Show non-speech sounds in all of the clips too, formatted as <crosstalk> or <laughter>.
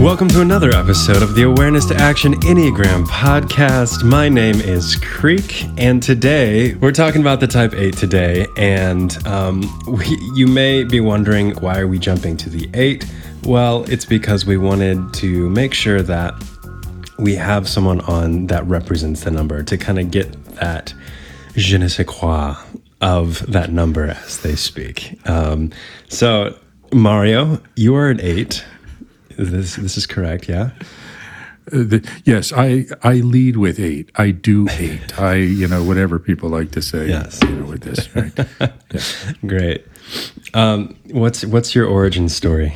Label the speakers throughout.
Speaker 1: Welcome to another episode of the Awareness to Action Enneagram podcast. My name is Creek, and today we're talking about the Type 8 today. And um, we, you may be wondering why are we jumping to the 8? Well, it's because we wanted to make sure that we have someone on that represents the number to kind of get that je ne sais quoi of that number as they speak. Um, so, Mario, you are an 8. This this is correct, yeah.
Speaker 2: Uh, the, yes, I I lead with eight. I do eight. I you know whatever people like to say.
Speaker 1: Yes.
Speaker 2: you know with this. Right? <laughs> yeah.
Speaker 1: Great. Um, what's what's your origin story?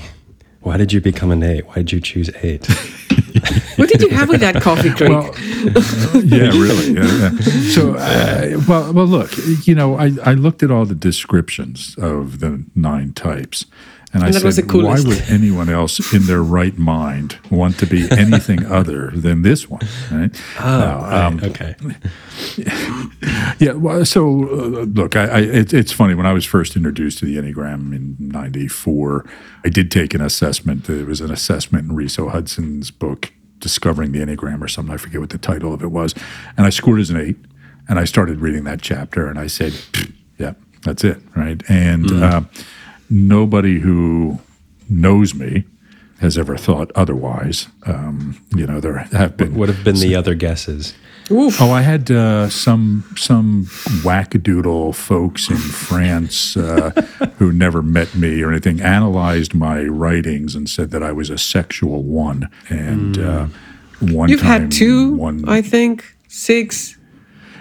Speaker 1: Why did you become an eight? Why did you choose eight? <laughs>
Speaker 3: what did you have with that coffee, Creek?
Speaker 2: Well, <laughs> yeah, really. Yeah, yeah. So, uh, well, well, look, you know, I, I looked at all the descriptions of the nine types, and,
Speaker 3: And
Speaker 2: I said, why would anyone else in their right mind want to be <laughs> anything other than this one? Right?
Speaker 1: Oh,
Speaker 2: Now, um,
Speaker 1: right, okay. <laughs>
Speaker 2: Yeah. Well, so uh, look, I, I it, it's funny when I was first introduced to the Enneagram in '94, I did take an assessment. It was an assessment in Riso Hudson's book, Discovering the Enneagram, or something. I forget what the title of it was, and I scored as an eight. And I started reading that chapter, and I said, "Yeah, that's it, right?" And uh, nobody who knows me has ever thought otherwise. Um, you know, there have been
Speaker 1: What have been the other guesses?
Speaker 2: Oh, I had uh, some some wackadoodle folks in France uh, <laughs> who never met me or anything analyzed my writings and said that I was a sexual one. And uh, one
Speaker 3: You've
Speaker 2: time,
Speaker 3: had two,
Speaker 2: one,
Speaker 3: I think, six.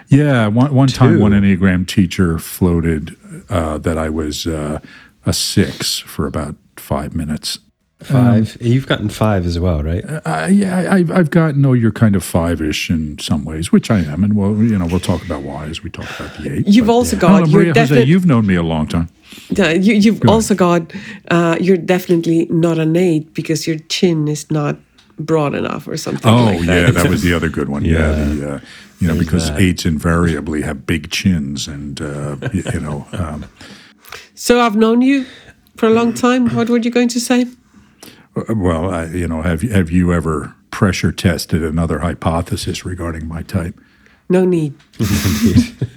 Speaker 2: yeah, one one time, one enneagram teacher floated uh, that I was uh, a six for about five minutes.
Speaker 1: Five. You've gotten five as well, right?
Speaker 2: Uh, yeah, I, I've, I've gotten, oh, you're kind of five-ish in some ways, which I am, and we'll, you know, we'll talk about why as we talk about the eight.
Speaker 3: You've
Speaker 2: but-
Speaker 3: also
Speaker 2: I
Speaker 3: got.
Speaker 2: know,
Speaker 3: You're
Speaker 2: Maria Jose,
Speaker 3: definitely.
Speaker 2: you've known me a long time.
Speaker 3: Yeah, you, you've also got. Uh, you're definitely not an eight because your chin is not broad enough or something.
Speaker 2: Oh,
Speaker 3: like that.
Speaker 2: yeah, that was the other good one. Yeah, <laughs>
Speaker 1: Yeah.
Speaker 2: the, uh, you know,
Speaker 1: There's
Speaker 2: because
Speaker 1: that.
Speaker 2: eights invariably have big chins, and uh, you, you know, um,
Speaker 3: So I've known you for a long time. What were you going to say?
Speaker 2: well, I, you know, have you- have you ever pressure tested another hypothesis regarding my type?
Speaker 3: No need. <laughs>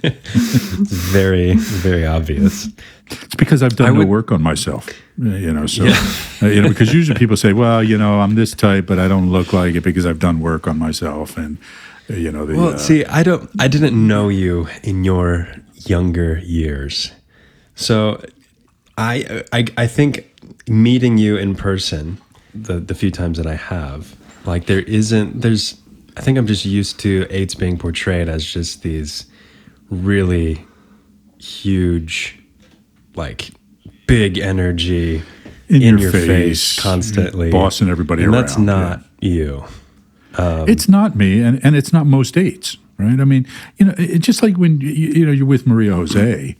Speaker 1: Very, very obvious.
Speaker 2: It's because I've done
Speaker 1: I
Speaker 2: no
Speaker 1: would-
Speaker 2: work on myself. uh, You know, so uh, you know, because usually people say, "Well, you know, I'm this type, but I don't look like it because I've done work on myself." And uh, you know, the
Speaker 1: Well,
Speaker 2: uh,
Speaker 1: see, I don't. I didn't know you in your younger years, so I, I, I think meeting you in person, the the few times that I have, like there isn't. There's. I think I'm just used to eights being portrayed as just these really huge, like big energy
Speaker 2: In your
Speaker 1: your,
Speaker 2: face,
Speaker 1: face, constantly,
Speaker 2: bossing everybody
Speaker 1: and That's
Speaker 2: around,
Speaker 1: not you.
Speaker 2: Um, it's not me, and, and it's not most eights, right? I mean, you know, it's just like when you, you know you're with Maria Jose,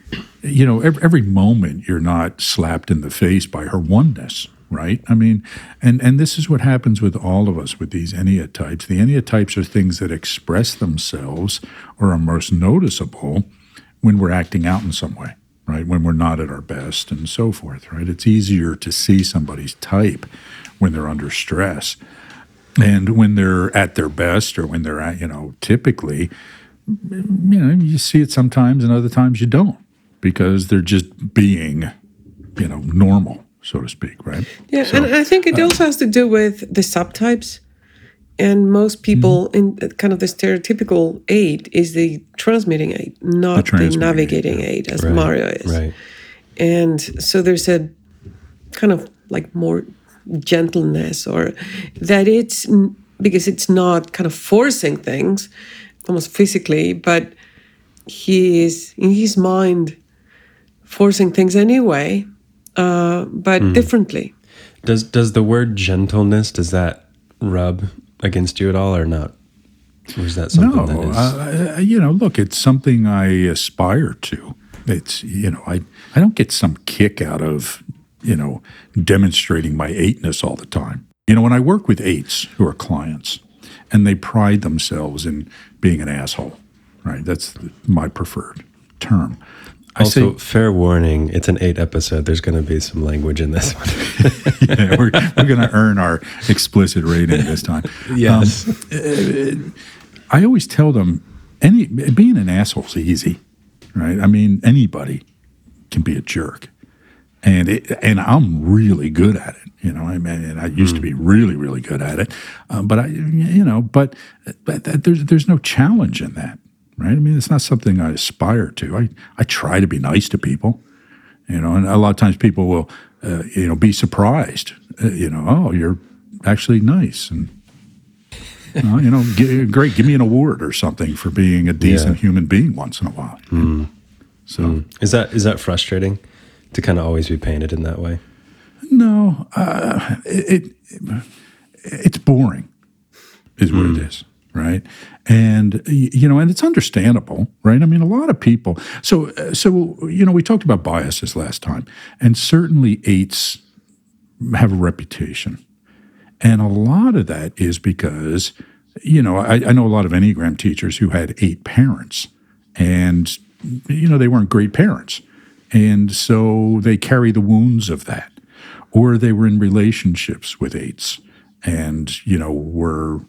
Speaker 2: you know, every, every moment you're not slapped in the face by her oneness, right? I mean, and and this is what happens with all of us with these Ennea types. The Ennea types are things that express themselves or are most noticeable when we're acting out in some way, right? When we're not at our best and so forth, right? It's easier to see somebody's type when they're under stress. And when they're at their best or when they're at, you know, typically, you know, you see it sometimes and other times you don't because they're just being, you know, normal, so to speak, right?
Speaker 3: Yeah,
Speaker 2: So,
Speaker 3: and I think it also has to do with the subtypes. And most people
Speaker 2: Mm-hmm.
Speaker 3: in kind of the stereotypical aid is the transmitting aid, not the,
Speaker 2: transmitting eight,
Speaker 3: navigating
Speaker 2: yeah.
Speaker 3: eight, as
Speaker 1: Right,
Speaker 3: Mario is.
Speaker 1: right.
Speaker 3: And so there's a kind of like more gentleness, or that it's because it's not kind of forcing things almost physically, but he is in his mind forcing things anyway, uh, but
Speaker 2: Hmm.
Speaker 3: differently.
Speaker 1: Does does the word gentleness does that rub against you at all or not? Or is that something
Speaker 2: No,
Speaker 1: that is
Speaker 2: uh, you know, look, it's something I aspire to. It's you know, I I don't get some kick out of you know demonstrating my eightness all the time. You know, when I work with eights who are clients, and they pride themselves in being an asshole, right? That's my preferred term.
Speaker 1: Also, fair warning, it's an eight episode. There's going to be some language in this one. <laughs>
Speaker 2: yeah, we're, we're going to earn our explicit rating this time. <laughs>
Speaker 1: yes.
Speaker 2: Um, uh, I always tell them, any being an asshole's easy, right? I mean, anybody can be a jerk, and it, and I'm really good at it. You know, I mean, and I used to be mm. really, really good at it, um, but I, you know, but, but there's there's no challenge in that, right? I mean, it's not something I aspire to. I I try to be nice to people, you know, and a lot of times people will, uh, you know, be surprised, uh, you know, oh, you're actually nice and uh, you know, g- great. Give me an award or something for being a decent
Speaker 1: Yeah.
Speaker 2: human being once in a while. So
Speaker 1: Is that is that frustrating to kind of always be painted in that way?
Speaker 2: no, uh, it, it it's boring, is what it is, right? And you know, and it's understandable, right? I mean, a lot of people. So uh, so you know, we talked about biases last time, and certainly eights have a reputation. And a lot of that is because, you know, I, I know a lot of Enneagram teachers who had eight parents and, you know, they weren't great parents. And so they carry the wounds of that. Or they were in relationships with eights and, you know, were,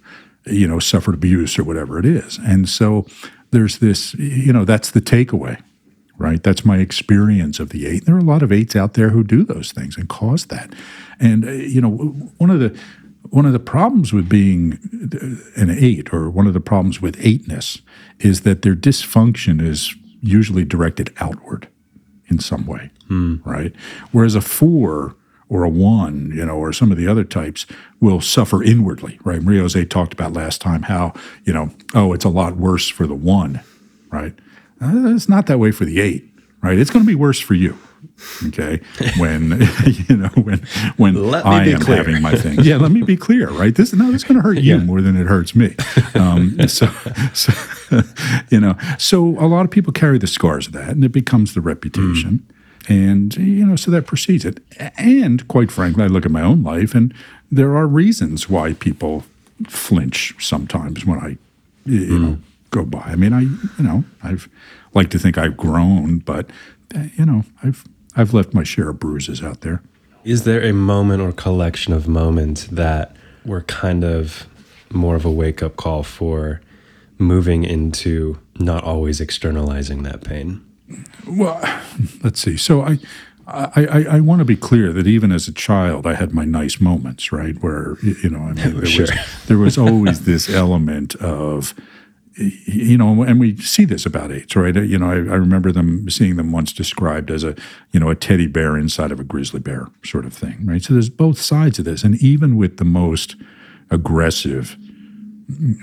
Speaker 2: you know, suffered abuse or whatever it is. And so there's this, you know, that's the takeaway right? That's my experience of the eight. There are a lot of eights out there who do those things and cause that. And uh, you know, one of the one of the problems with being an eight, or one of the problems with eightness, is that their dysfunction is usually directed outward in some way, right? Whereas a four or a one, you know, or some of the other types will suffer inwardly, right? Maria Jose talked about last time how, you know, oh, it's a lot worse for the one, right? Uh, it's not that way for the eight, right? It's going to be worse for you. Okay, <laughs> when <laughs> you know when when
Speaker 1: Let me
Speaker 2: I
Speaker 1: be
Speaker 2: am
Speaker 1: clear.
Speaker 2: having my thing, <laughs> yeah. Let me be clear, right? This no, this is going to hurt you more than it hurts me. Um, so, so you know, so a lot of people carry the scars of that, and it becomes the reputation, and you know, so that precedes it. And quite frankly, I look at my own life, and there are reasons why people flinch sometimes when I, you hmm. know, go by. I mean, I, you know, I've like to think I've grown, but you know, I've I've left my share of bruises out there.
Speaker 1: Is there a moment or collection of moments that were kind of more of a wake up call for moving into not always externalizing that pain?
Speaker 2: Well, let's see. So I. I, I, I want to be clear that even as a child, I had my nice moments, right? Where you know, I mean, <laughs> there
Speaker 1: Sure.
Speaker 2: was there was always this element of, you know, and we see this about eights, right? Uh, you know, I, I remember them seeing them once described as a, you know, a teddy bear inside of a grizzly bear sort of thing, right? So there's both sides of this, and even with the most aggressive,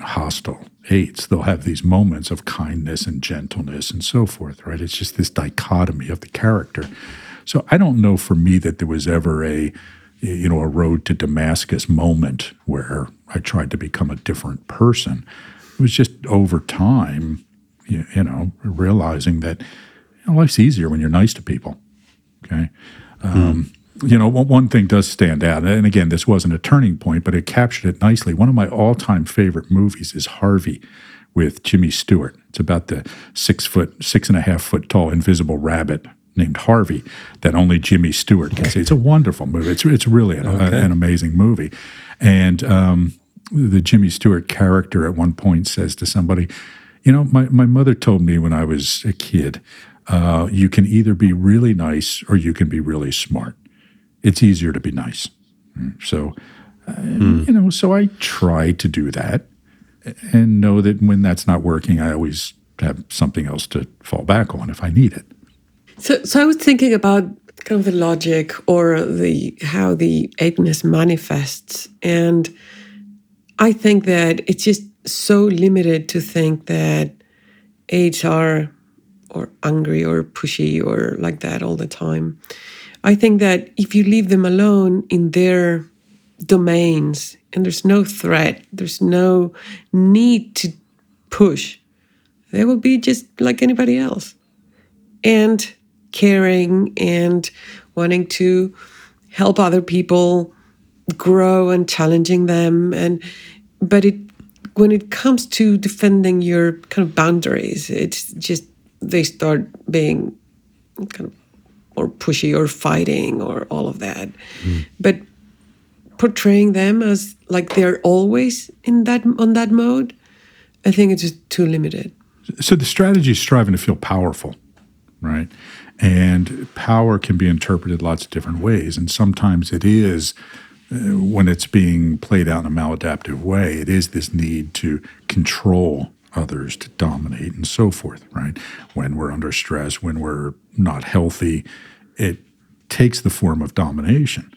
Speaker 2: hostile eights, they'll have these moments of kindness and gentleness and so forth, right? It's just this dichotomy of the character. So I don't know for me that there was ever a, you know, a road to Damascus moment where I tried to become a different person. It was just over time, you, know, realizing that you know, life's easier when you're nice to people. Okay. Um, You know, one thing does stand out, and again, this wasn't a turning point, but it captured it nicely. One of my all-time favorite movies is Harvey with Jimmy Stewart. It's about the six foot, six and a half foot tall invisible rabbit named Harvey that only Jimmy Stewart can see. It's a wonderful movie. It's it's really an, an amazing movie, and um, the Jimmy Stewart character at one point says to somebody, "You know, my my mother told me when I was a kid, uh, you can either be really nice or you can be really smart. It's easier to be nice." So, uh, you know, so I try to do that and know that when that's not working, I always have something else to fall back on if I need it.
Speaker 3: So, so I was thinking about kind of the logic or the how the eightness manifests, and I think that it's just so limited to think that eights are or angry or pushy or like that all the time. I think that if you leave them alone in their domains and there's no threat, there's no need to push, they will be just like anybody else. And caring and wanting to help other people grow and challenging them. And but it when it comes to defending your kind of boundaries it's just they start being kind of or pushy or fighting or all of that. But portraying them as like they're always in that on that mode, I think it's just too limited.
Speaker 2: So the strategy is striving to feel powerful, right? And power can be interpreted lots of different ways. And sometimes it is, uh, when it's being played out in a maladaptive way, it is this need to control others, to dominate, and so forth, right? When we're under stress, when we're not healthy, it takes the form of domination.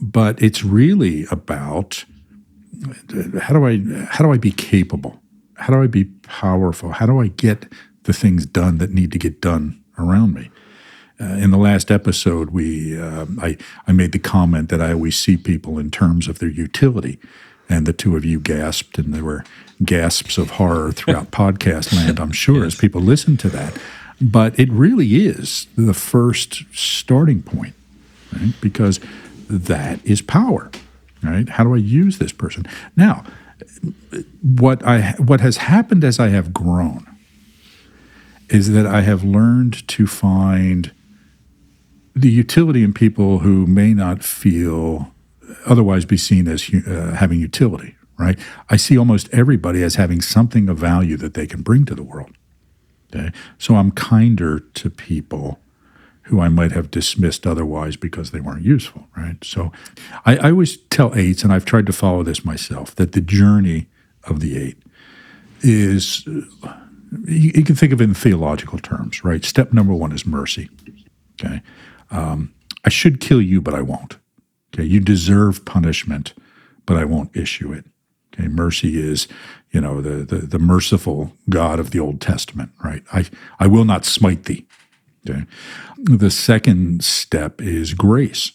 Speaker 2: But it's really about how do I how do I be capable? How do I be powerful? How do I get the things done that need to get done around me? Uh, in the last episode, we uh, I I made the comment that I always see people in terms of their utility, and the two of you gasped, and there were gasps of horror throughout <laughs> podcast land. I'm sure as people listen to that, but it really is the first starting point, right? Because that is power, right? How do I use this person now? What I what has happened as I have grown is that I have learned to find the utility in people who may not feel otherwise be seen as uh, having utility, right? I see almost everybody as having something of value that they can bring to the world. Okay? So I'm kinder to people who I might have dismissed otherwise because they weren't useful, right? So I, I always tell eights, and I've tried to follow this myself, that the journey of the eight is you, you can think of it in theological terms, right? Step number one is mercy. Okay. Um, I should kill you, but I won't. Okay. You deserve punishment, but I won't issue it. Okay. Mercy is, you know, the, the, the merciful God of the Old Testament, right? I, I will not smite thee. Okay. The second step is grace.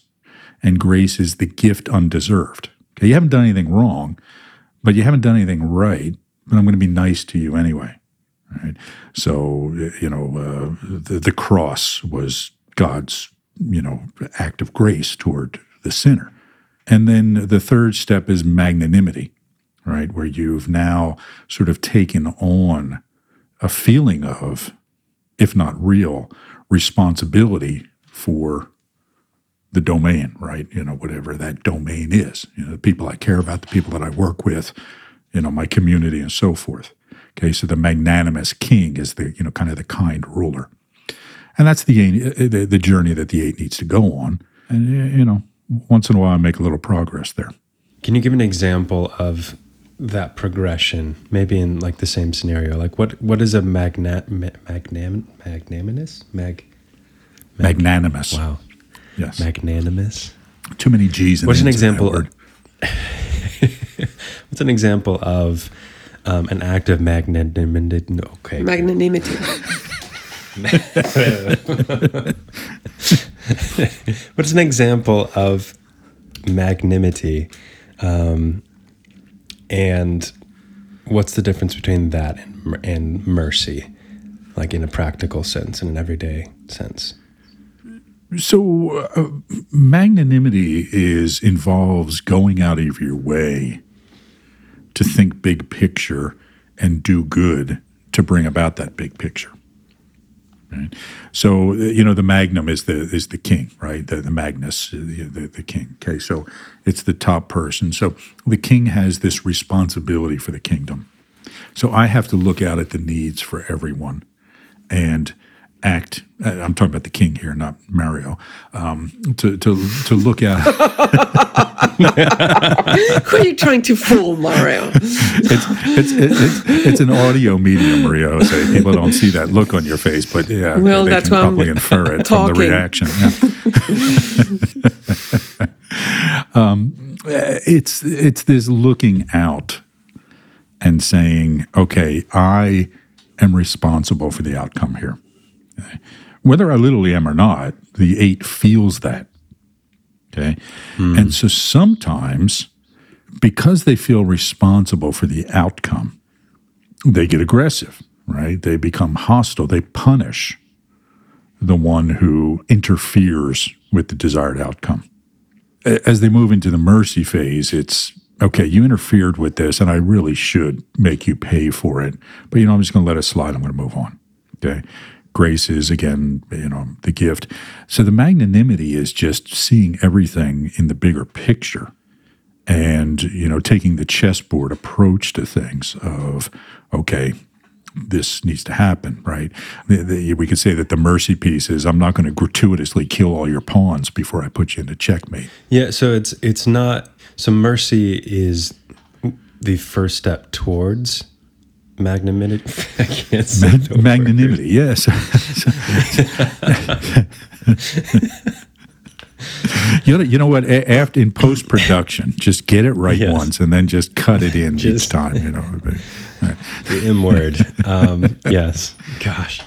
Speaker 2: And grace is the gift undeserved. Okay. You haven't done anything wrong, but you haven't done anything right, but I'm going to be nice to you anyway. Right? So, you know, uh, the, the cross was God's, you know, act of grace toward the sinner. And then the third step is magnanimity, right? Where you've now sort of taken on a feeling of, if not real, responsibility for the domain, right? You know, whatever that domain is, you know, the people I care about, the people that I work with, you know, my community and so forth. Okay, so the magnanimous king is the you know kind of the kind ruler, and that's the the, the journey that the eight needs to go on. And you know, once in a while, I make a little progress there.
Speaker 1: Can you give an example of that progression, maybe in like the same scenario? Like what what is a magna, magnam, magnanimous mag,
Speaker 2: mag, magnanimous?
Speaker 1: Wow,
Speaker 2: yes,
Speaker 1: magnanimous.
Speaker 2: Too many G's.
Speaker 1: What's an example? Of, <laughs> what's an example of um, an act of magnanimity. Okay.
Speaker 3: Magnanimity. <laughs> <laughs> <laughs>
Speaker 1: What's an example of magnanimity? Um, and what's the difference between that and, and mercy, like in a practical sense, in an everyday sense?
Speaker 2: So, uh, magnanimity is involves going out of your way to think big picture and do good to bring about that big picture. Right? So uh, you know the magnum is the is the king, right? The, the magnus, uh, the, the, the king. Okay, so it's the top person. So the king has this responsibility for the kingdom. So I have to look out at the needs for everyone, and act. Uh, I'm talking about the king here, not Mario. Um, to to to look at. <laughs>
Speaker 3: Who are you trying to fool, Mario?
Speaker 2: it's, it's, it's, it's an audio medium, Mario. So people don't see that look on your face, but yeah,
Speaker 3: well,
Speaker 2: they
Speaker 3: that's
Speaker 2: can probably
Speaker 3: I'm
Speaker 2: infer it
Speaker 3: talking.
Speaker 2: from the reaction. Yeah. <laughs> um, it's it's this looking out and saying, okay, I am responsible for the outcome here. Whether I literally am or not, the eight feels that. Okay. Hmm. And so sometimes, because they feel responsible for the outcome, they get aggressive, right? They become hostile. They punish the one who interferes with the desired outcome. As they move into the mercy phase, it's okay, you interfered with this, and I really should make you pay for it. But you know, I'm just going to let it slide. I'm going to move on. Okay grace is again, you know, the gift. So the magnanimity is just seeing everything in the bigger picture and, you know, taking the chessboard approach to things of, okay, this needs to happen, right? The, the, we could say that the mercy piece is I'm not going to gratuitously kill all your pawns before I put you into checkmate.
Speaker 1: Yeah, so it's it's not so mercy is the first step towards magnanimity. <laughs> I can't say
Speaker 2: Mag- magnanimity, yes. <laughs> you know, you know what? After in post production, just get it right
Speaker 1: Yes.
Speaker 2: once, and then just cut it in <laughs> each time. You know,
Speaker 1: the M word. Um, yes. Gosh.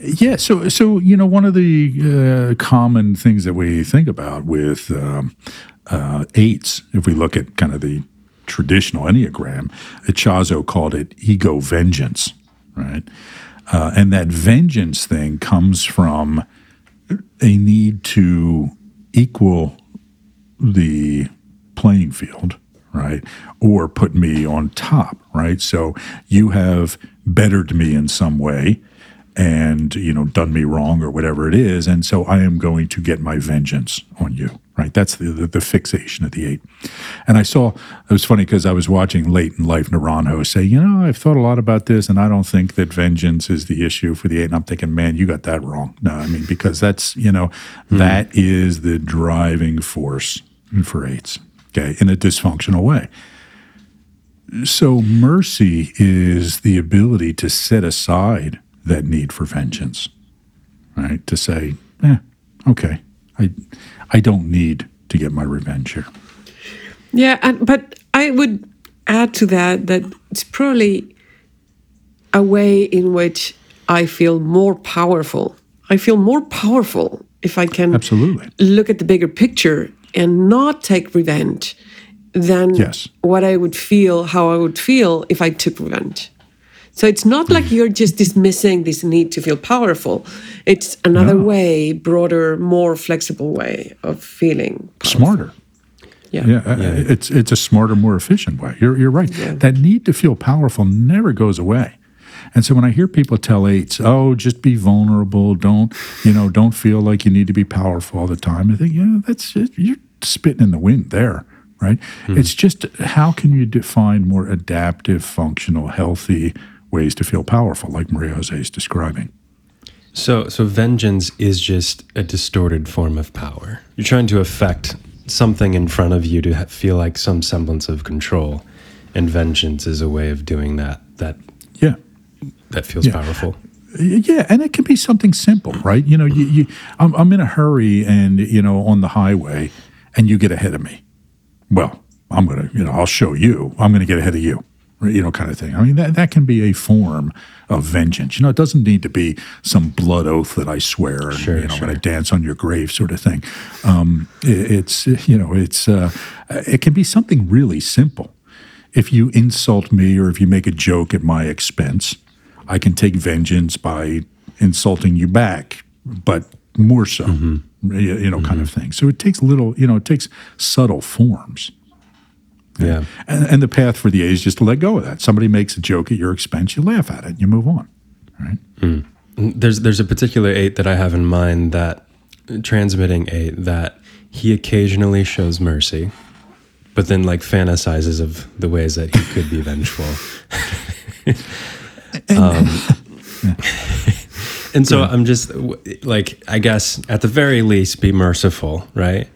Speaker 2: yeah. So, so you know, one of the uh, common things that we think about with um, uh, eights, if we look at kind of the traditional enneagram, Ichazo called it ego vengeance, right? Uh, and that vengeance thing comes from a need to equal the playing field, right? Or put me on top, right? So you have bettered me in some way and, you know, done me wrong or whatever it is. And so I am going to get my vengeance on you, right? That's the, the, the fixation of the eight. And I saw, it was funny because I was watching late in life Naranjo say, you know, I've thought a lot about this and I don't think that vengeance is the issue for the eight. And I'm thinking, man, you got that wrong. No, I mean, because that's, you know, that is the driving force for eights, okay, in a dysfunctional way. So mercy is the ability to set aside that need for vengeance, right? To say, eh, okay, I, I don't need to get my revenge here.
Speaker 3: Yeah, and, but I would add to that that it's probably a way in which I feel more powerful. I feel more powerful if I can
Speaker 2: Absolutely.
Speaker 3: look at the bigger picture and not take revenge than
Speaker 2: Yes.
Speaker 3: what I would feel, how I would feel if I took revenge. So it's not like you're just dismissing this need to feel powerful. It's another
Speaker 2: No.
Speaker 3: way, broader, more flexible way of feeling powerful.
Speaker 2: Smarter.
Speaker 3: Yeah.
Speaker 2: Yeah, uh, it's it's a smarter, more efficient way. You're you're right.
Speaker 3: Yeah.
Speaker 2: That need to feel powerful never goes away. And so when I hear people tell eights, "Oh, just be vulnerable. Don't you know? Don't feel like you need to be powerful all the time," I think, yeah, that's it. you're spitting in the wind there, right? It's just how can you define more adaptive, functional, healthy ways to feel powerful, like Maria Jose is describing.
Speaker 1: So, so vengeance is just a distorted form of power. You're trying to affect something in front of you to ha- feel like some semblance of control, and vengeance is a way of doing that. That
Speaker 2: Yeah.
Speaker 1: that feels
Speaker 2: Yeah.
Speaker 1: powerful.
Speaker 2: Yeah, and it can be something simple, right? You know, you, you I'm, I'm in a hurry and you know on the highway, and you get ahead of me. Well, I'm gonna, you know, I'll show you. I'm gonna get ahead of you, you know, kind of thing. I mean, that that can be a form of vengeance. You know, it doesn't need to be some blood oath that I swear, and,
Speaker 1: Sure,
Speaker 2: you know, I'm
Speaker 1: sure.
Speaker 2: gonna dance on your grave, sort of thing. Um, it, it's you know, it's uh, it can be something really simple. If you insult me or if you make a joke at my expense, I can take vengeance by insulting you back, but more so, you you know, kind of thing. So it takes little, you know, it takes subtle forms.
Speaker 1: Yeah.
Speaker 2: And, and the path for the A is just to let go of that. Somebody makes a joke at your expense, you laugh at it, and you move on. Right?
Speaker 1: There's there's a particular eight that I have in mind that transmitting eight that he occasionally shows mercy, but then like fantasizes of the ways that he could be vengeful. <laughs> um, <laughs> <laughs> and so I'm just like I guess at the very least be merciful, right?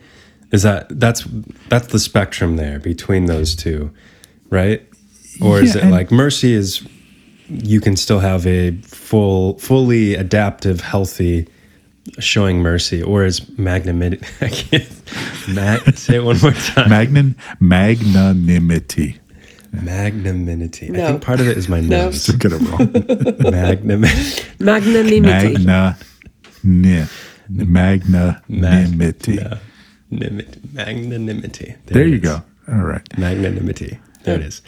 Speaker 1: Is that that's that's the spectrum there between those two, right? Or is it
Speaker 2: and-
Speaker 1: like mercy is you can still have a full, fully adaptive, healthy showing mercy, or is magnanimity? <laughs> I can't. Mag, say it one more time.
Speaker 2: Magnan, magnanimity.
Speaker 1: Magnanimity. I think part of it is my
Speaker 3: No.
Speaker 1: nose. <laughs>
Speaker 2: Get it wrong. <laughs>
Speaker 1: Magnanimity.
Speaker 3: Magnanimity.
Speaker 2: Magna, ni, magnanimity.
Speaker 1: Magnanimity. Magnanimity.
Speaker 2: There
Speaker 1: it
Speaker 2: you
Speaker 1: is.
Speaker 2: go. All right.
Speaker 1: Magnanimity. There it is.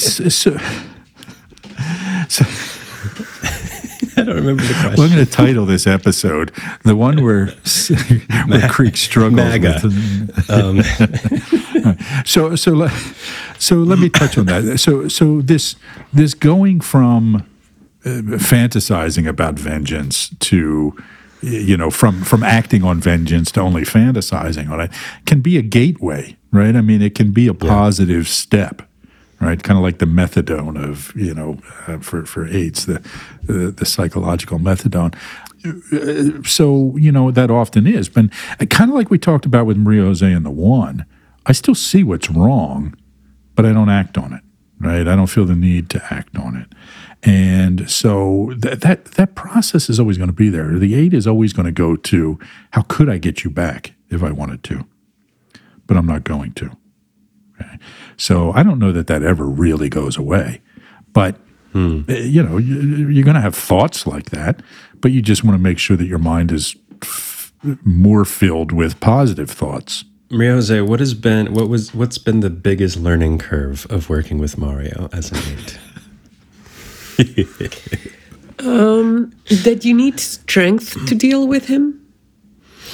Speaker 2: So, so, <laughs>
Speaker 1: I don't remember the question.
Speaker 2: Well, I'm going to title this episode the one where <laughs> where Creek struggles
Speaker 1: MAGA.
Speaker 2: with. <laughs>
Speaker 1: Um,
Speaker 2: So so let so let me touch on that. So so this this going from fantasizing about vengeance to you know from from acting on vengeance to only fantasizing on it can be a gateway right? I mean it can be a positive yeah. step right? Kind of like the methadone of you know uh, for for aids the, the, the psychological methadone. So you know that often is. But kind of like we talked about with maria jose and the one i still see what's wrong but i don't act on it right? I don't feel the need to act on it and so that that that process is always going to be there. The eight is always going to go to how could I get you back if I wanted to, but I'm not going to. Okay? So I don't know that that ever really goes away, but hmm. Eh, you know you're going to have thoughts like that, but you just want to make sure that your mind is f- more filled with positive thoughts.
Speaker 1: Maria Jose, what has been what was what's been the biggest learning curve of working with Mario as an eight?
Speaker 3: Um, that you need strength to deal with him,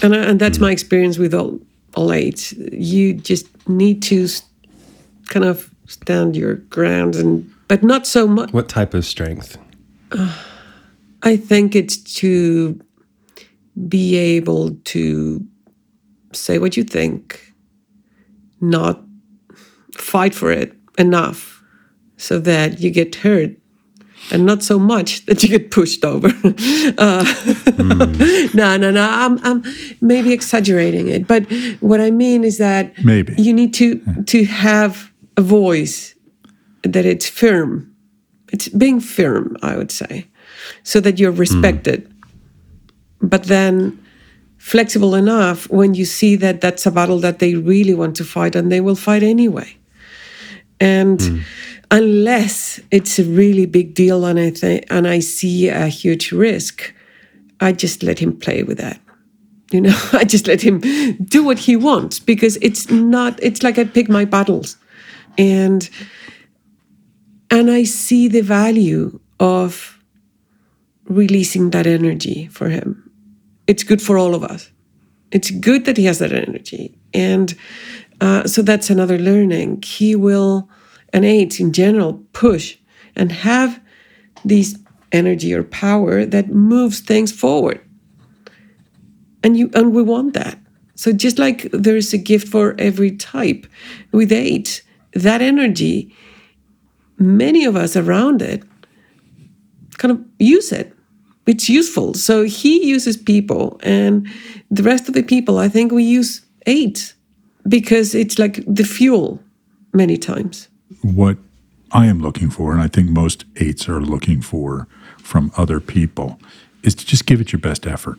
Speaker 3: and uh, and that's my experience with all all eight. You just need to kind of stand your ground, and but not so much.
Speaker 1: What type of strength?
Speaker 3: Uh, I think it's to be able to say what you think, not fight for it enough so that you get hurt and not so much <laughs> that you get pushed over. <laughs> uh, mm. <laughs> No, no, no. I'm, I'm maybe exaggerating it, but what I mean is that
Speaker 2: maybe
Speaker 3: you need to to have a voice that it's firm. It's being firm, I would say, so that you're respected. Mm. But then flexible enough when you see that that's a battle that they really want to fight, and they will fight anyway. And mm unless it's a really big deal and I think and I see a huge risk, I just let him play with that. You know, <laughs> I just let him do what he wants because it's not it's like I pick my battles. And and I see the value of releasing that energy for him. It's good for all of us. It's good that he has that energy. And uh, so that's another learning. He will and eights in general push and have this energy or power that moves things forward. And you and we want that. So just like there's a gift for every type, with eight, that energy, many of us around it kind of use it. It's useful. So he uses people, and the rest of the people, I think we use eight because it's like the fuel many times
Speaker 2: what I am looking for, and I think most eights are looking for from other people, is to just give it your best effort,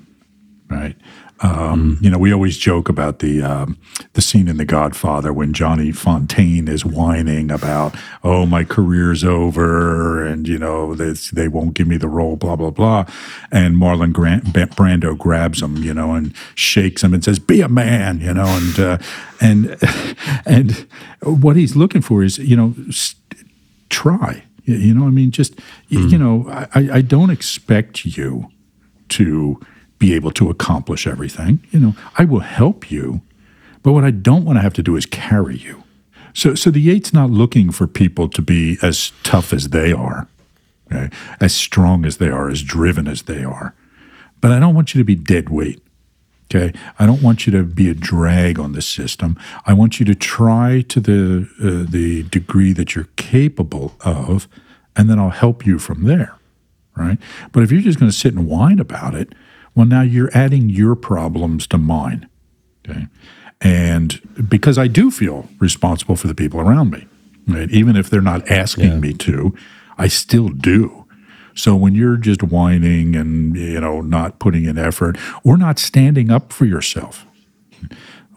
Speaker 2: right? Um. You know, we always joke about the um, the scene in The Godfather when Johnny Fontane is whining about, "Oh, my career's over," and you know they they won't give me the role, blah blah blah, and Marlon Grant, Brando grabs him, you know, and shakes him and says, "Be a man," you know, and uh, and <laughs> and what he's looking for is, you know, try. You know, I mean, just mm. you know, I, I don't expect you to be able to accomplish everything. You know, I will help you, but what I don't want to have to do is carry you. So, so the eight's not looking for people to be as tough as they are, okay? as strong as they are, as driven as they are. But I don't want you to be dead weight. Okay, I don't want you to be a drag on the system. I want you to try to the uh, the degree that you're capable of, and then I'll help you from there. Right. But if you're just going to sit and whine about it, well, now you're adding your problems to mine. Okay. And because I do feel responsible for the people around me, right? Even if they're not asking yeah. me to, I still do. So when you're just whining and you know not putting in effort or not standing up for yourself,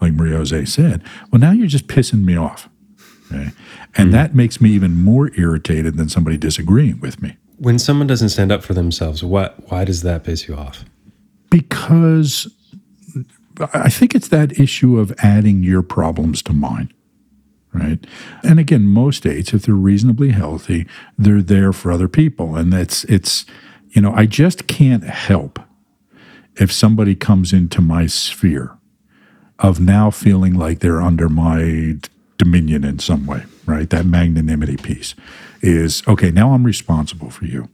Speaker 2: like Maria Jose said, well now you're just pissing me off. Okay? And mm that makes me even more irritated than somebody disagreeing with me.
Speaker 1: When someone doesn't stand up for themselves, what why does that piss you off?
Speaker 2: Because I think it's that issue of adding your problems to mine. Right. And again, most eights, if they're reasonably healthy, they're there for other people. And it's, it's, you know, I just can't help if somebody comes into my sphere of now feeling like they're under my dominion in some way, right? That magnanimity piece is okay, now I'm responsible for you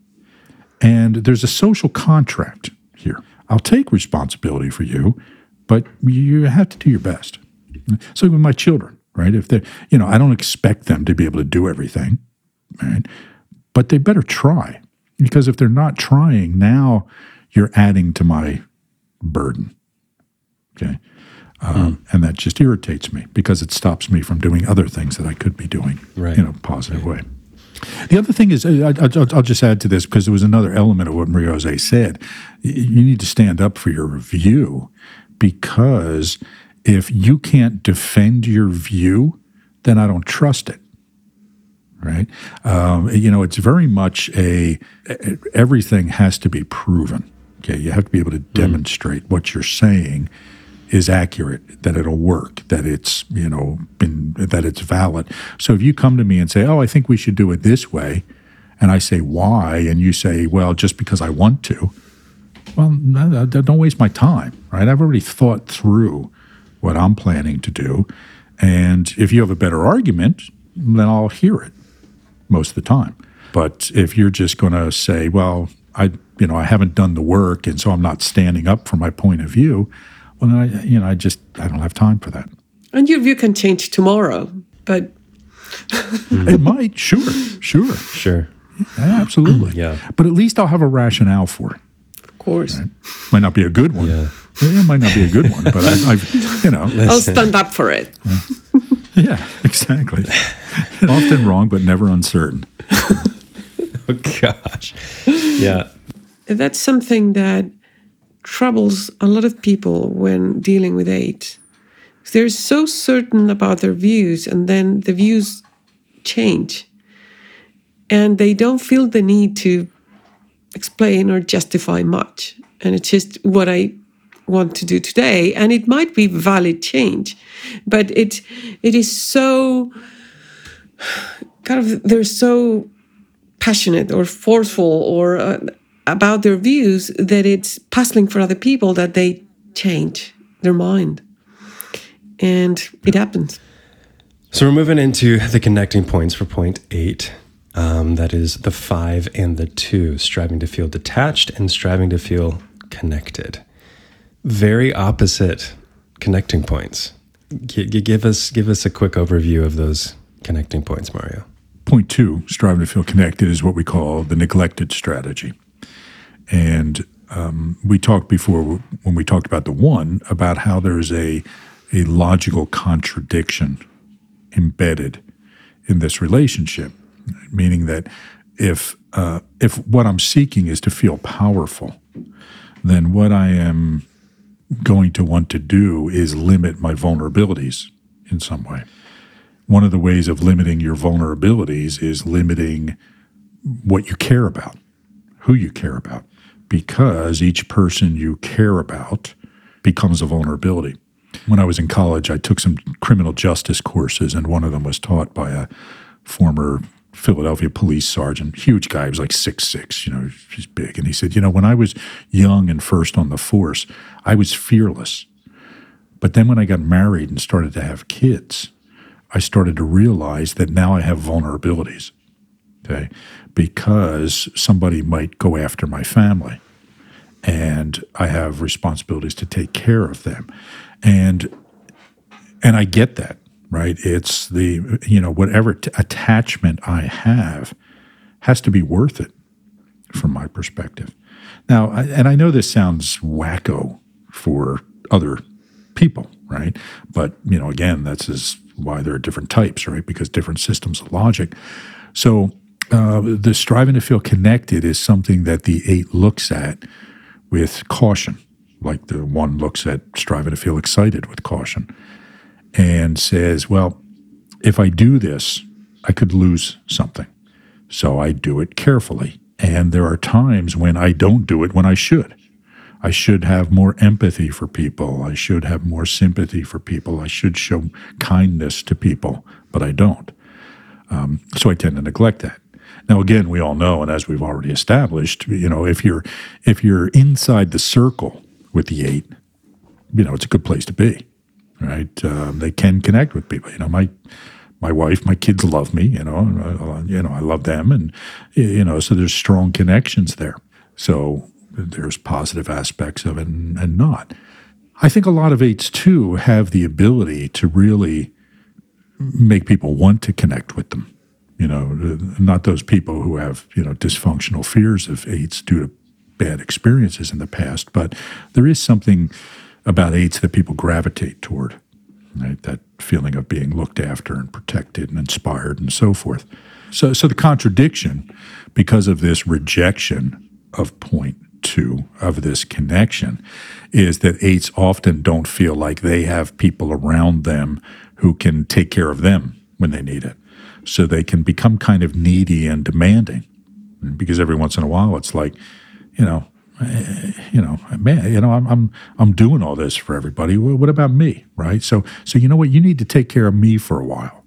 Speaker 2: And there's a social contract here. I'll take responsibility for you, but you have to do your best. So with my children, right? If they, you know, I don't expect them to be able to do everything, right? But they better try because if they're not trying, now you're adding to my burden. Okay. Um, and that just irritates me because it stops me from doing other things that I could be doing
Speaker 1: Right.
Speaker 2: in a positive way. The other thing is, I, I, I'll I'll just add to this because there was another element of what Maria Jose said. You need to stand up for your view because if you can't defend your view, then I don't trust it. Right? Um, you know, it's very much a everything has to be proven. Okay, you have to be able to demonstrate what you're saying is accurate, that it'll work, that it's you know been that it's valid. So if you come to me and say, "Oh, I think we should do it this way," and I say why, and you say, "Well, just because I want to," well, don't waste my time, right? I've already thought through what I'm planning to do, and if you have a better argument, then I'll hear it most of the time. But if you're just going to say, "Well, I you know I haven't done the work, and so I'm not standing up for my point of view," well, then I you know I just I don't have time for that.
Speaker 3: And your view can change tomorrow, but
Speaker 2: It might, sure, sure,
Speaker 1: Sure.
Speaker 2: absolutely,
Speaker 1: Yeah.
Speaker 2: But at least I'll have a rationale for it.
Speaker 3: of course,
Speaker 2: Might not be a good one.
Speaker 1: Yeah.
Speaker 2: It might not be a good one, but I, I've you know <laughs>
Speaker 3: I'll stand up for it.
Speaker 2: yeah exactly. Often wrong, but never uncertain. <laughs>
Speaker 1: Oh gosh. Yeah.
Speaker 3: That's something that troubles a lot of people when dealing with AIDS. They're so certain about their views, and then the views change. And they don't feel the need to explain or justify much. And it's just what I want to do today. And it might be valid change, but it it is so <sighs> kind of they're so passionate or forceful or uh, about their views that it's puzzling for other people that they change their mind. And it happens.
Speaker 1: So we're moving into the connecting points for point eight. Um, that is the five and the two, striving to feel detached and striving to feel connected. Very opposite connecting points. G- g- give us give us a quick overview of those connecting points, Mario.
Speaker 2: Point two, striving to feel connected, is what we call the neglected strategy. And um, we talked before when we talked about the one about how there's a a logical contradiction embedded in this relationship, meaning that if uh, if what I'm seeking is to feel powerful, then what I am going to want to do is limit my vulnerabilities in some way. One of the ways of limiting your vulnerabilities is limiting what you care about, who you care about, because each person you care about becomes a vulnerability. When I was in college, I took some criminal justice courses, and one of them was taught by a former Philadelphia police sergeant, huge guy. He was like six six, you know, he's big. And he said, you know, when I was young and first on the force, I was fearless. But then when I got married and started to have kids, I started to realize that now I have vulnerabilities. Because somebody might go after my family and I have responsibilities to take care of them. And and I get that, right? It's the you know whatever t- attachment I have has to be worth it from my perspective. Now, I, and I know this sounds wacko for other people, right? But you know, again, that's is why there are different types, right? Because different systems of logic. So uh, the striving to feel connected is something that the eight looks at with caution, like the one looks at striving to feel excited with caution, and says, "Well, if I do this, I could lose something." So I do it carefully. And there are times when I don't do it when I should. I should have more empathy for people. I should have more sympathy for people. I should show kindness to people, but I don't. Um, so I tend to neglect that. Now, again, we all know, and as we've already established, you know, if you're if you're inside the circle with the eight, you know, it's a good place to be, right? Um, they can connect with people. You know, my my wife, my kids love me. You know, uh, you know, I love them, and you know, so there's strong connections there. So there's positive aspects of it and, and not. I think a lot of eights too have the ability to really make people want to connect with them. You know, not those people who have, you know, dysfunctional fears of eights due to bad experiences in the past, but there is something about eights that people gravitate toward, right? That feeling of being looked after and protected and inspired and so forth. So, so the contradiction, because of this rejection of point two of this connection, is that eights often don't feel like they have people around them who can take care of them when they need it. So they can become kind of needy and demanding. Because every once in a while, it's like, you know, eh, you know, man, you know, I'm I'm I'm doing all this for everybody. What about me, right? So so you know what? You need to take care of me for a while,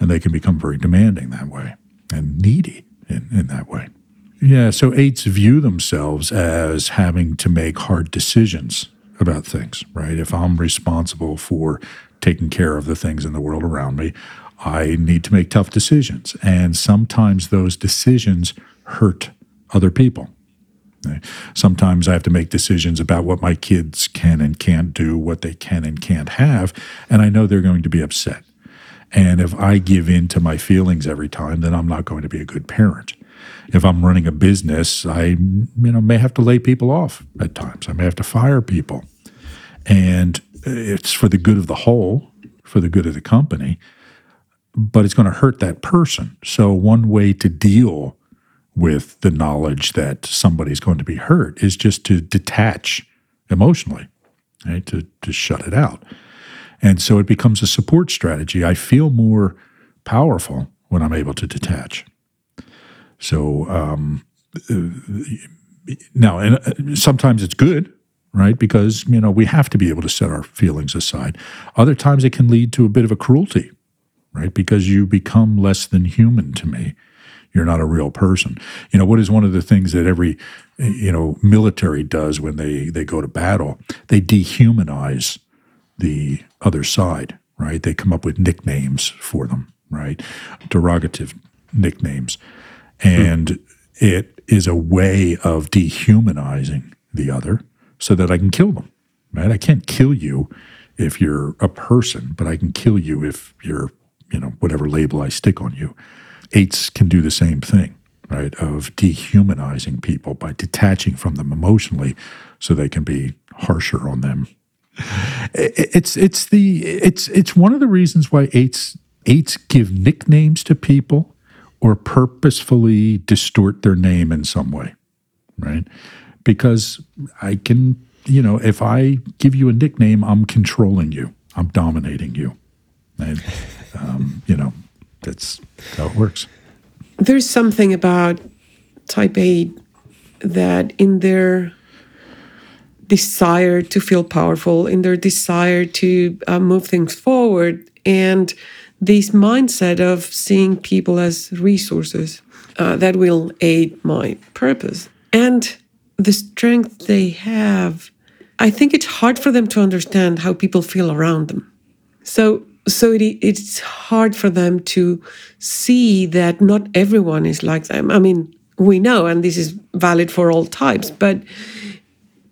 Speaker 2: and they can become very demanding that way and needy in, in that way. Yeah. So eights view themselves as having to make hard decisions about things, right? If I'm responsible for taking care of the things in the world around me, I need to make tough decisions. And sometimes those decisions hurt other people. Sometimes I have to make decisions about what my kids can and can't do, what they can and can't have, and I know they're going to be upset. And if I give in to my feelings every time, then I'm not going to be a good parent. If I'm running a business, I you know may have to lay people off at times. I may have to fire people. And it's for the good of the whole, for the good of the company, but it's going to hurt that person. So, one way to deal with the knowledge that somebody's going to be hurt is just to detach emotionally, right? To, to shut it out. And so it becomes a support strategy. I feel more powerful when I'm able to detach. So, um, now, and uh, sometimes it's good right? Because, you know, we have to be able to set our feelings aside. Other times it can lead to a bit of a cruelty, right? Because you become less than human to me. You're not a real person. You know, what is one of the things that every, you know, military does when they, they go to battle? They dehumanize the other side, right? They come up with nicknames for them, right? Derogative nicknames. And hmm. it is a way of dehumanizing the other so that I can kill them. Right? I can't kill you if you're a person, but I can kill you if you're, you know, whatever label I stick on you. Eights can do the same thing, right? Of dehumanizing people by detaching from them emotionally so they can be harsher on them. It's it's the it's it's one of the reasons why eights eights give nicknames to people or purposefully distort their name in some way, right? because I can, you know, if I give you a nickname, I'm controlling you, I'm dominating you. And, um, you know, that's how it works.
Speaker 3: There's something about type 8 that in their desire to feel powerful, in their desire to uh, move things forward, and this mindset of seeing people as resources uh, that will aid my purpose. And the strength they have, I think it's hard for them to understand how people feel around them. So, so it, it's hard for them to see that not everyone is like them. I mean, we know, and this is valid for all types, but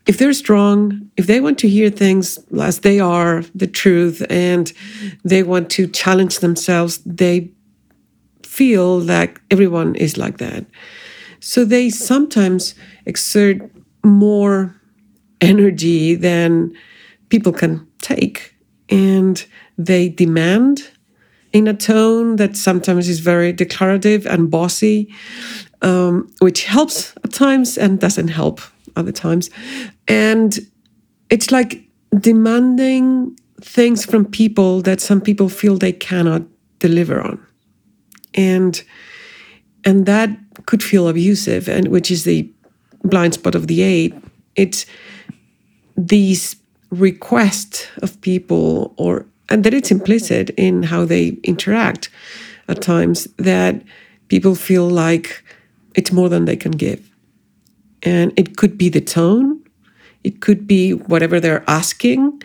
Speaker 3: if they're strong, if they want to hear things as they are, the truth, and they want to challenge themselves, they feel like everyone is like that. So they sometimes exert more energy than people can take. And they demand in a tone that sometimes is very declarative and bossy, um, which helps at times and doesn't help other times. And it's like demanding things from people that some people feel they cannot deliver on. And and that could feel abusive and which is the blind spot of the eight it's these requests of people or and that it's implicit in how they interact at times that people feel like it's more than they can give. And it could be the tone. It could be whatever they're asking.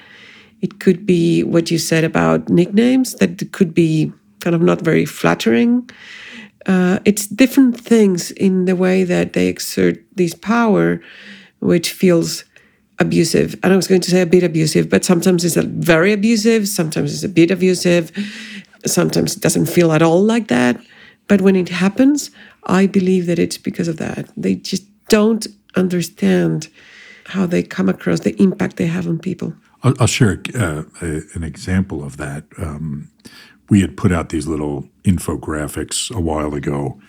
Speaker 3: It could be what you said about nicknames that could be kind of not very flattering. Uh, it's different things in the way that they exert this power, which feels abusive. And I was going to say a bit abusive, but sometimes it's very abusive, sometimes it's a bit abusive, sometimes it doesn't feel at all like that. But when it happens, I believe that it's because of that. They just don't understand how they come across, the impact they have on people.
Speaker 2: I'll, I'll share uh, a, an example of that. Um, we had put out these little infographics a while ago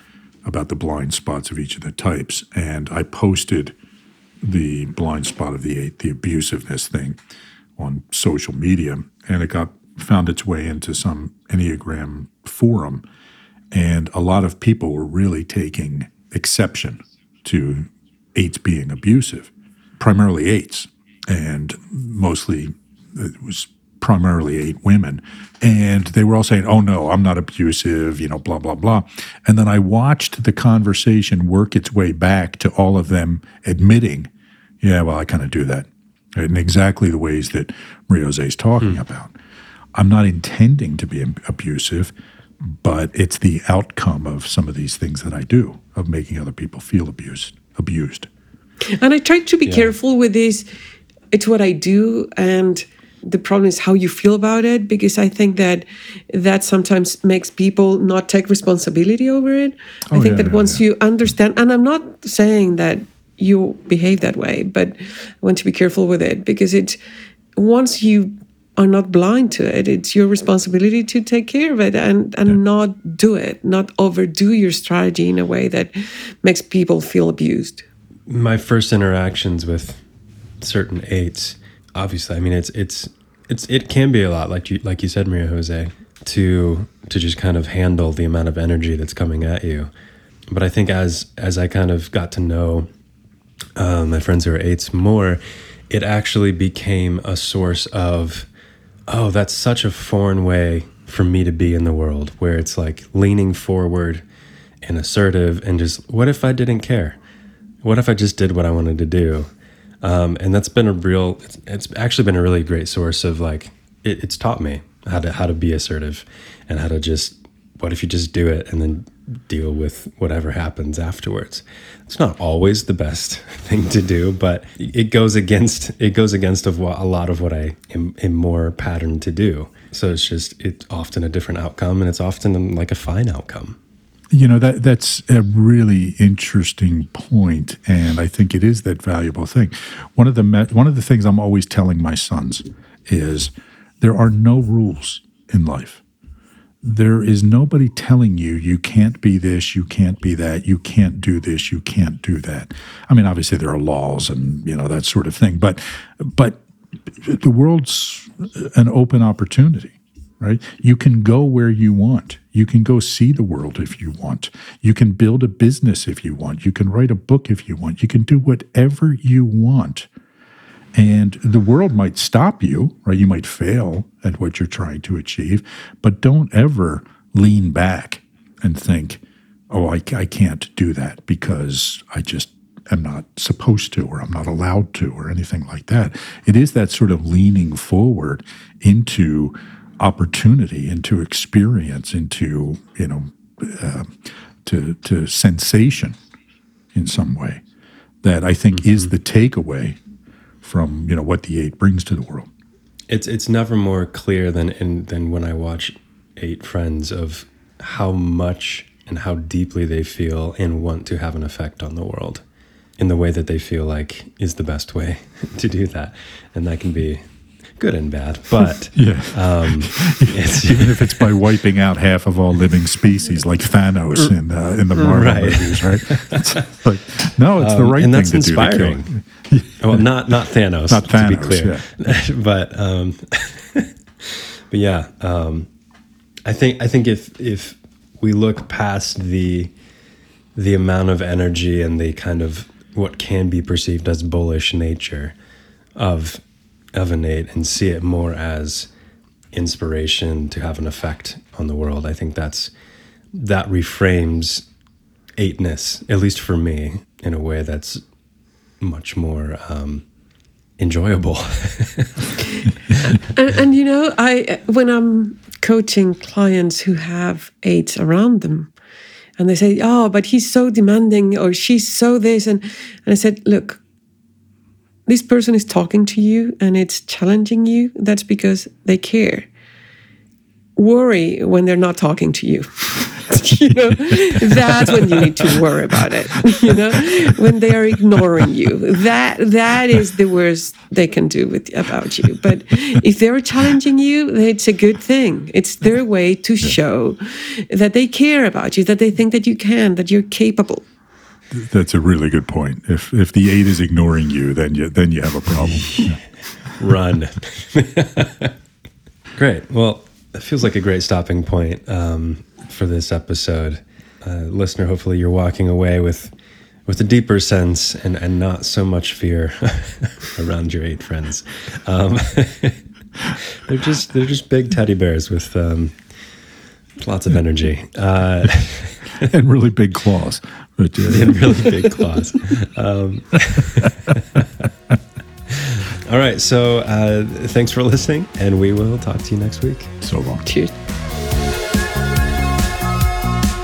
Speaker 2: about the blind spots of each of the types, and I posted the blind spot of the eight, the abusiveness thing, on social media, and it got found its way into some Enneagram forum, and a lot of people were really taking exception to eights being abusive, primarily eights, and mostly it was primarily eight women. And they were all saying, oh no, I'm not abusive, you know, blah, blah, blah. And then I watched the conversation work its way back to all of them admitting, yeah, well, I kind of do that in exactly the ways that Maria Jose is talking hmm. about. I'm not intending to be abusive, but it's the outcome of some of these things that I do, of making other people feel abused. abused.
Speaker 3: And I try to be careful with this. It's what I do, and the problem is how you feel about it because i think that that sometimes makes people not take responsibility over it. I
Speaker 2: Oh,
Speaker 3: think
Speaker 2: yeah,
Speaker 3: that
Speaker 2: yeah,
Speaker 3: once
Speaker 2: yeah.
Speaker 3: you understand and i'm not saying that you behave that way but i want to be careful with it because it once you are not blind to it it's your responsibility to take care of it and and not do it not overdo your strategy in a way that makes people feel abused.
Speaker 1: My first interactions with certain eights obviously i mean it's it's it's it can be a lot like you like you said maria jose to to just kind of handle the amount of energy that's coming at you but i think as as i kind of got to know uh, my friends who are eights more it actually became a source of oh that's such a foreign way for me to be in the world where it's like leaning forward and assertive and just what if i didn't care what if I just did what I wanted to do? Um, and that's been a real, it's, it's actually been a really great source of like, it, it's taught me how to, how to be assertive and how to just, what if you just do it and then deal with whatever happens afterwards? It's not always the best <laughs> thing to do, but it goes against, it goes against of what, a lot of what I am, am more patterned to do. So it's just, it's often a different outcome and it's often like a fine outcome.
Speaker 2: You know that that's a really interesting point, and I think it is that valuable thing. One of the me- one of the things I'm always telling my sons is there are no rules in life. There is nobody telling you you can't be this, you can't be that, you can't do this, you can't do that. I mean, obviously there are laws and you know that sort of thing, but but the world's an open opportunity right? You can go where you want. You can go see the world if you want. You can build a business if you want. You can write a book if you want. You can do whatever you want. And the world might stop you, right? You might fail at what you're trying to achieve, but don't ever lean back and think, oh, I, I can't do that because I just am not supposed to or I'm not allowed to or anything like that. It is that sort of leaning forward into opportunity, into experience, into, you know, uh, to, to sensation in some way that I think is the takeaway from, you know, what the eight brings to the world.
Speaker 1: It's it's never more clear than in than when I watch eight friends of how much and how deeply they feel and want to have an effect on the world in the way that they feel like is the best way <laughs> to do that. And that can be good and bad. <laughs> But
Speaker 2: Yeah.
Speaker 1: um, <laughs>
Speaker 2: Even if it's by wiping out half of all living species, like Thanos in uh, in the Marvel
Speaker 1: Right.
Speaker 2: movies, right? It's <laughs> like, no, it's the
Speaker 1: Um,
Speaker 2: right
Speaker 1: and
Speaker 2: thing
Speaker 1: that's
Speaker 2: to do. To kill.
Speaker 1: inspiring. well, not not Thanos,
Speaker 2: Not
Speaker 1: to be
Speaker 2: Thanos,
Speaker 1: clear. but um, but yeah, um, I think I think if if we look past the the amount of energy and the kind of what can be perceived as bullish nature of of innate and see it more as inspiration to have an effect on the world, I think that's that reframes eightness, at least for me, in a way that's much more um, enjoyable.
Speaker 3: and, and you know i when i'm coaching clients who have aids around them and they say, "Oh, but he's so demanding," or "She's so this," and and I said, "Look, this person is talking to you and it's challenging you. That's because they care. Worry when they're not talking to you." <laughs> you know, that's when you need to worry about it. <laughs> You know, when they are ignoring you, that that is the worst they can do with about you. But if they're challenging you, it's a good thing. It's their way to show that they care about you, that they think that you can, that you're capable.
Speaker 2: That's a really good point. If if the eight is ignoring you, then you then you have a problem. <laughs>
Speaker 1: Run. <laughs> great. Well, it feels like a great stopping point. Um, for this episode. Uh, listener, hopefully you're walking away with with a deeper sense and, and not so much fear <laughs> around your eight friends. Um, they're just they're just big teddy bears with um, lots of energy uh,
Speaker 2: and really big claws.
Speaker 1: But, uh, and really big claws. Um, <laughs> all right, so uh, thanks for listening, and we will talk to you next week.
Speaker 2: So long.
Speaker 3: Cheers.